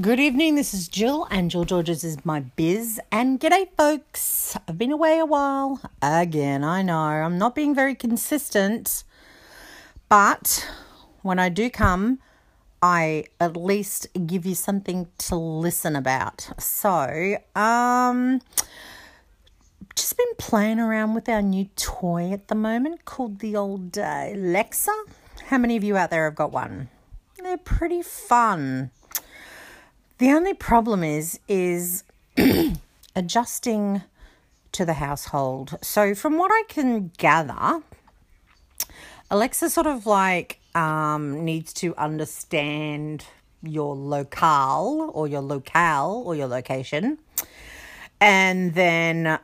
Good evening, this is Jill, and Jill Georges is my biz. And g'day, folks. I've been away a while. Again, I know I'm not being very consistent, but when I do come, I at least give you something to listen about. So, um, just been playing around with our new toy at the moment called the old uh, Alexa. How many of you out there have got one? They're pretty fun. The only problem is is adjusting to the household. So from what I can gather, Alexa sort of like um, needs to understand your locale or your locale or your location. And then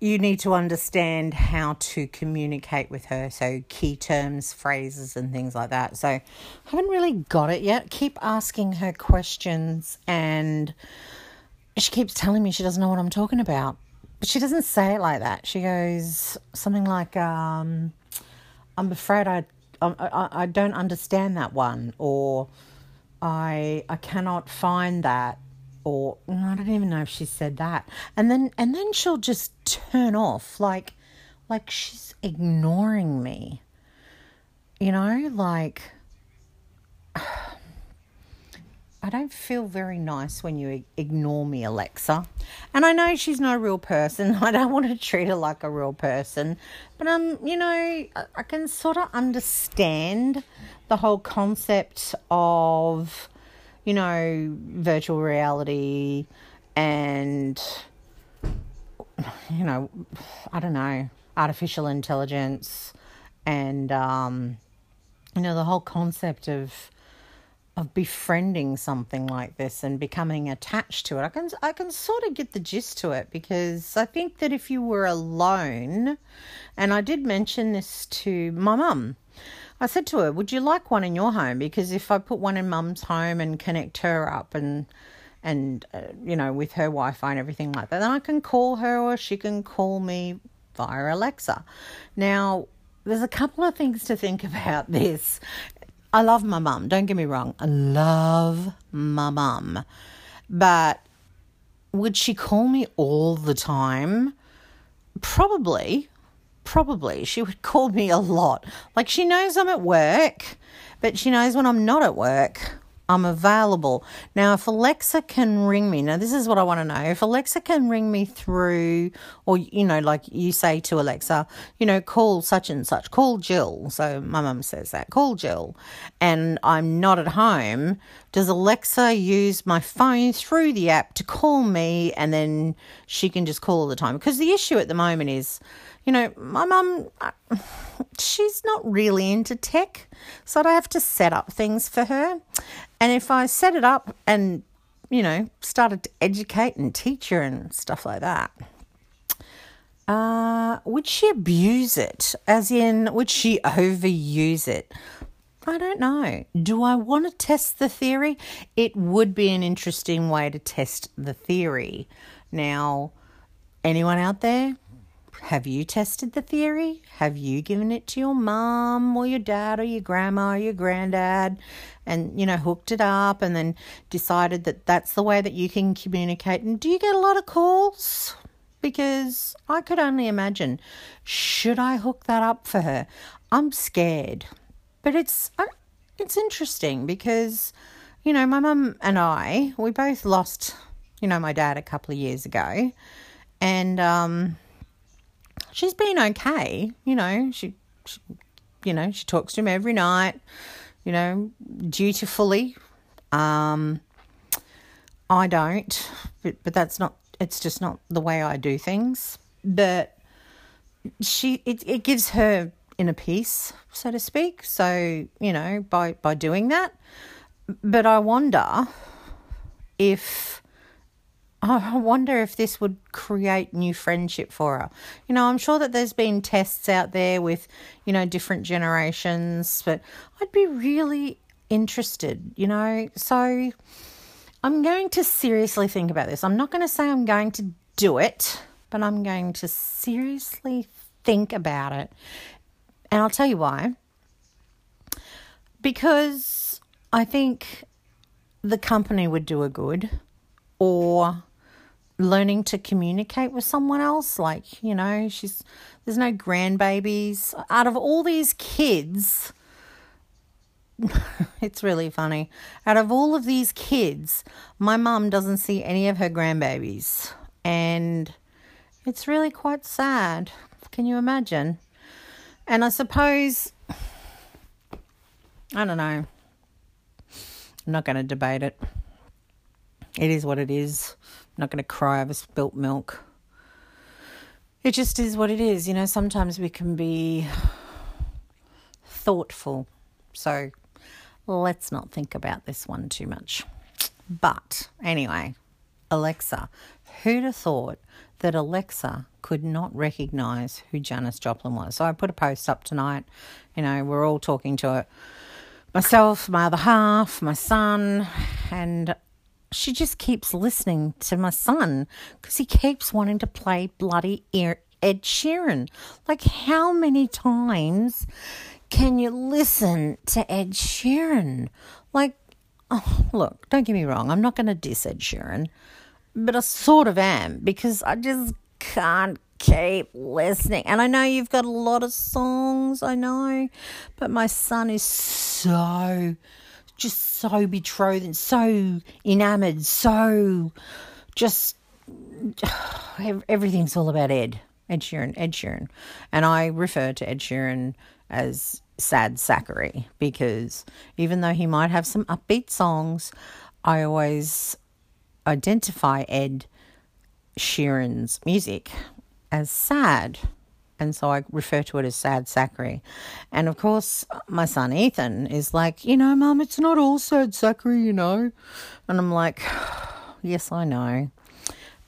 you need to understand how to communicate with her. So, key terms, phrases, and things like that. So, I haven't really got it yet. Keep asking her questions, and she keeps telling me she doesn't know what I'm talking about. But she doesn't say it like that. She goes something like, um, I'm afraid I, I, I don't understand that one, or I, I cannot find that or I don't even know if she said that. And then and then she'll just turn off like like she's ignoring me. You know, like I don't feel very nice when you ignore me, Alexa. And I know she's no real person. I don't want to treat her like a real person. But um, you know, I can sort of understand the whole concept of you know, virtual reality and, you know, I don't know, artificial intelligence and, um, you know, the whole concept of, of befriending something like this and becoming attached to it. I can I can sort of get the gist to it because I think that if you were alone and I did mention this to my mum I said to her, Would you like one in your home? Because if I put one in mum's home and connect her up and and uh, you know with her wi-fi and everything like that then i can call her or she can call me via alexa. Now there's a couple of things to think about this. I love my mum don't get me wrong. I love my mum. But would she call me all the time? Probably probably she would call me a lot. Like she knows I'm at work, but she knows when I'm not at work, I'm available. Now, if Alexa can ring me, now this is what I want to know. If Alexa can ring me through, or, you know, like you say to Alexa, you know, call such and such, call Jill. So my mum says that, call Jill, and I'm not at home, does Alexa use my phone through the app to call me and then she can just call all the time? Because the issue at the moment is, you know, my mum, she's not really into tech, so I'd have to set up things for her. And if I set it up and, you know, started to educate and teach her and stuff like that, uh, would she abuse it? As in, would she overuse it? I don't know. Do I want to test the theory? It would be an interesting way to test the theory. Now, anyone out there? Have you tested the theory? Have you given it to your mum or your dad or your grandma or your granddad and, you know, hooked it up and then decided that that's the way that you can communicate? And do you get a lot of calls? Because I could only imagine, should I hook that up for her? I'm scared. But it's it's interesting because, you know, my mum and I, we both lost, you know, my dad a couple of years ago. And, um, she's been okay. You know, she, she, you know, she talks to him every night. You know, dutifully. Um, I don't, but but that's not. It's just not the way I do things. But she, it it gives her inner peace, so to speak. So you know, by by doing that. But I wonder if Oh, I wonder if this would create new friendship for her. You know, I'm sure that there's been tests out there with, you know, different generations, but I'd be really interested, you know. So I'm going to seriously think about this. I'm not going to say I'm going to do it, but I'm going to seriously think about it. And I'll tell you why. Because I think the company would do a good or learning to communicate with someone else like you know she's there's no grandbabies. Out of all these kids it's really funny. Out of all of these kids my mum doesn't see any of her grandbabies. And it's really quite sad. Can you imagine? And i suppose i don't know. I'm not going to debate it. It is what it is not going to cry over spilt milk. It just is what it is. You know, sometimes we can be thoughtful. So let's not think about this one too much. But anyway, Alexa. Who'd have thought that Alexa could not recognize who Janis Joplin was? So I put a post up tonight. You know, we're all talking to it. Myself, my other half, my son, and she just keeps listening to my son because he keeps wanting to play bloody Ed Sheeran. Like, how many times can you listen to Ed Sheeran? Like, oh, look, don't get me wrong, I'm not going to diss Ed Sheeran, but I sort of am because I just can't keep listening. And I know you've got a lot of songs, I know, but my son is so just so betrothed and so enamored, so just everything's all about Ed. Ed Sheeran, Ed Sheeran. And I refer to Ed Sheeran as Sad Zachary because even though he might have some upbeat songs, I always identify Ed Sheeran's music as sad and so I refer to it as sad Zachary. And of course, my son Ethan is like, you know, Mum, it's not all sad Zachary, you know. And I'm like, yes, I know.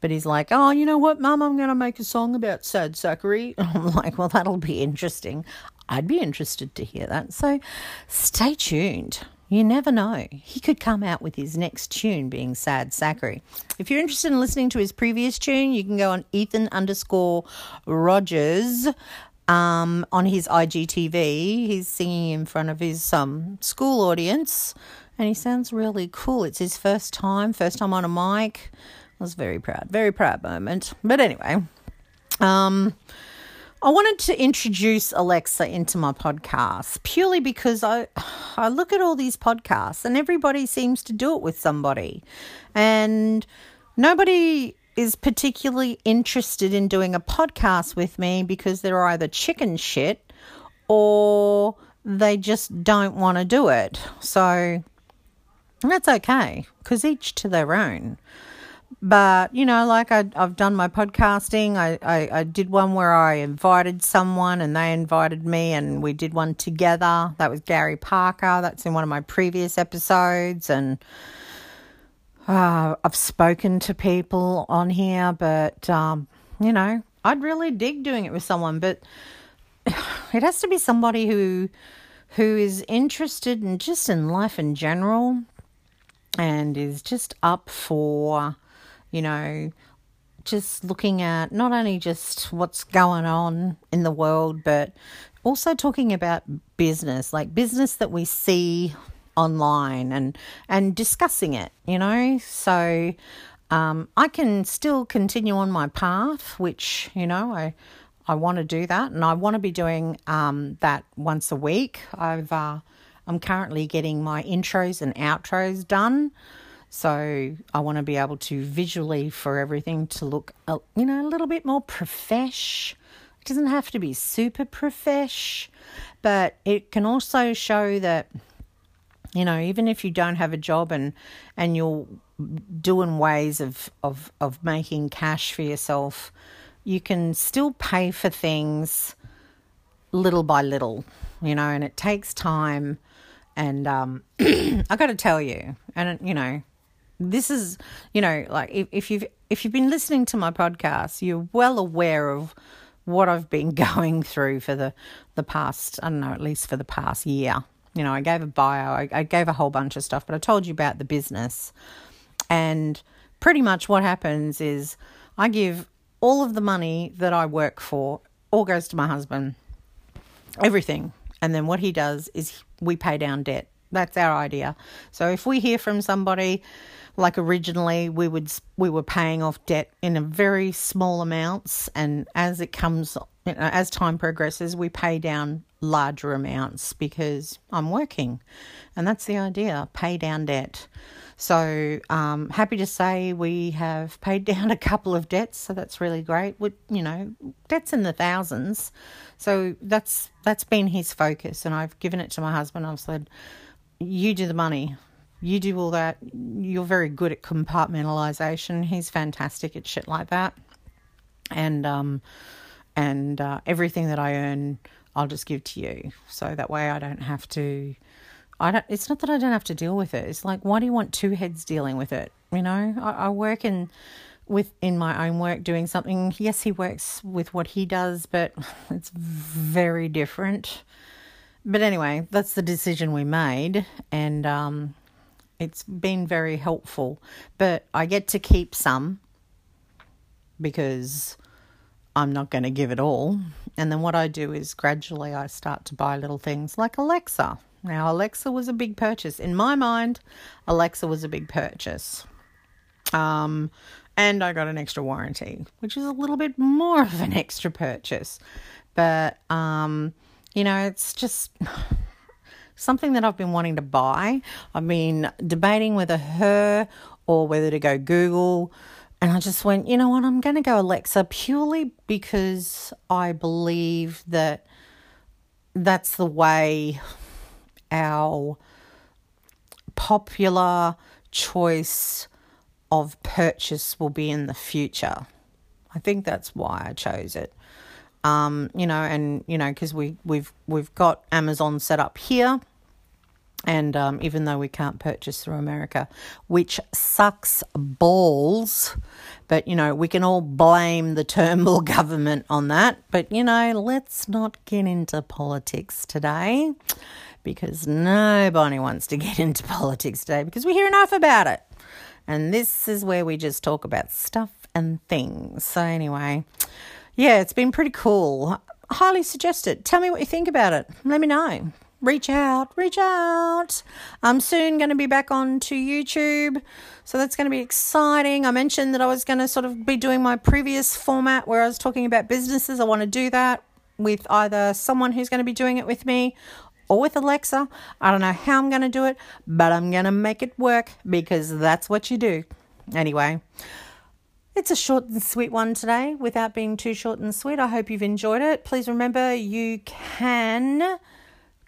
But he's like, oh, you know what, Mum, I'm going to make a song about sad Zachary. And I'm like, well, that'll be interesting. I'd be interested to hear that. So stay tuned. You never know. He could come out with his next tune being Sad Zachary. If you're interested in listening to his previous tune, you can go on Ethan underscore Rogers um, on his IGTV. He's singing in front of his um, school audience and he sounds really cool. It's his first time, first time on a mic. I was very proud, very proud moment. But anyway, um, I wanted to introduce Alexa into my podcast purely because I I look at all these podcasts and everybody seems to do it with somebody. And nobody is particularly interested in doing a podcast with me because they're either chicken shit or they just don't want to do it. So that's okay because each to their own. But, you know, like I, have done my podcasting. I, I, I did one where I invited someone and they invited me, and we did one together. That was Gary Parker. That's in one of my previous episodes. And uh, I've spoken to people on here, but, um, you know, I'd really dig doing it with someone. But it has to be somebody who who is interested in just in life in general and is just up for you know, just looking at not only just what's going on in the world, but also talking about business, like business that we see online and and discussing it, you know. So um, I can still continue on my path, which you know I I want to do that, and I want to be doing um, that once a week. I've uh, I'm currently getting my intros and outros done. So I want to be able to visually for everything to look, you know, a little bit more profesh. It doesn't have to be super profesh, but it can also show that, you know, even if you don't have a job and and you're doing ways of of of making cash for yourself, you can still pay for things little by little, you know, and it takes time. And um, I got to tell you, and you know, this is you know like if, if you've if you've been listening to my podcast you're well aware of what i've been going through for the the past i don't know at least for the past year. You know i gave a bio I, I gave a whole bunch of stuff but i told you about the business. And pretty much what happens is i give all of the money that i work for all goes to my husband. Everything. And then what he does is we pay down debt. That's our idea. So if we hear from somebody, like originally we would we were paying off debt in a very small amounts, and as it comes you know, as time progresses, we pay down larger amounts because I'm working, and that's the idea: pay down debt. So um, happy to say we have paid down a couple of debts, so that's really great. With you know debts in the thousands, so that's that's been his focus, and I've given it to my husband. I've said, "You do the money." You do all that. You're very good at compartmentalization. He's fantastic at shit like that. And um, and uh, everything that I earn, I'll just give to you. So that way I don't have to. I don't. It's not that I don't have to deal with it. It's like, why do you want two heads dealing with it? You know, I, I work in with in my own work doing something. Yes, he works with what he does, but it's very different. But anyway, that's the decision we made, and um, it's been very helpful. But I get to keep some because I'm not going to give it all. And then what I do is gradually I start to buy little things like Alexa. Now, Alexa was a big purchase. In my mind, Alexa was a big purchase. Um, and I got an extra warranty, which is a little bit more of an extra purchase. But, um, you know, it's just something that I've been wanting to buy. I've been debating whether her or whether to go Google. And I just went, you know what, I'm going to go Alexa purely because I believe that that's the way our popular choice of purchase will be in the future. I think that's why I chose it. Um, you know, and you know, because we we've we've got Amazon set up here, and um, even though we can't purchase through America, which sucks balls, but you know, we can all blame the Turnbull government on that. But you know, let's not get into politics today because nobody wants to get into politics today because we hear enough about it. And this is where we just talk about stuff and things. So, anyway, yeah, it's been pretty cool. Highly suggest it. Tell me what you think about it. Let me know reach out, reach out. I'm soon going to be back on to YouTube, so that's going to be exciting. I mentioned that I was going to sort of be doing my previous format where I was talking about businesses. I want to do that with either someone who's going to be doing it with me or with Alexa. I don't know how I'm going to do it, but I'm going to make it work because that's what you do. Anyway, it's a short and sweet one today without being too short and sweet. I hope you've enjoyed it. Please remember you can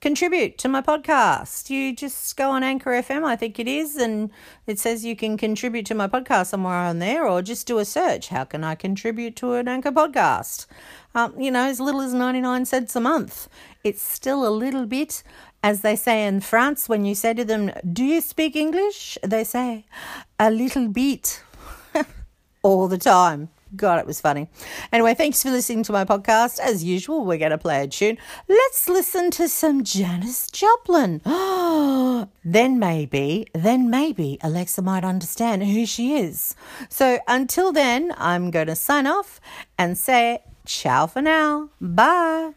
contribute to my podcast. You just go on Anchor FM, I think it is, and it says you can contribute to my podcast somewhere on there, or just do a search. How can I contribute to an Anchor podcast? Um, you know, as little as 99 cents a month. It's still a little bit, as they say in France, when you say to them, Do you speak English? They say, A little bit. All the time. God, it was funny. Anyway, thanks for listening to my podcast. As usual, we're going to play a tune. Let's listen to some Janis Joplin. then maybe, then maybe Alexa might understand who she is. So until then, I'm going to sign off and say ciao for now. Bye.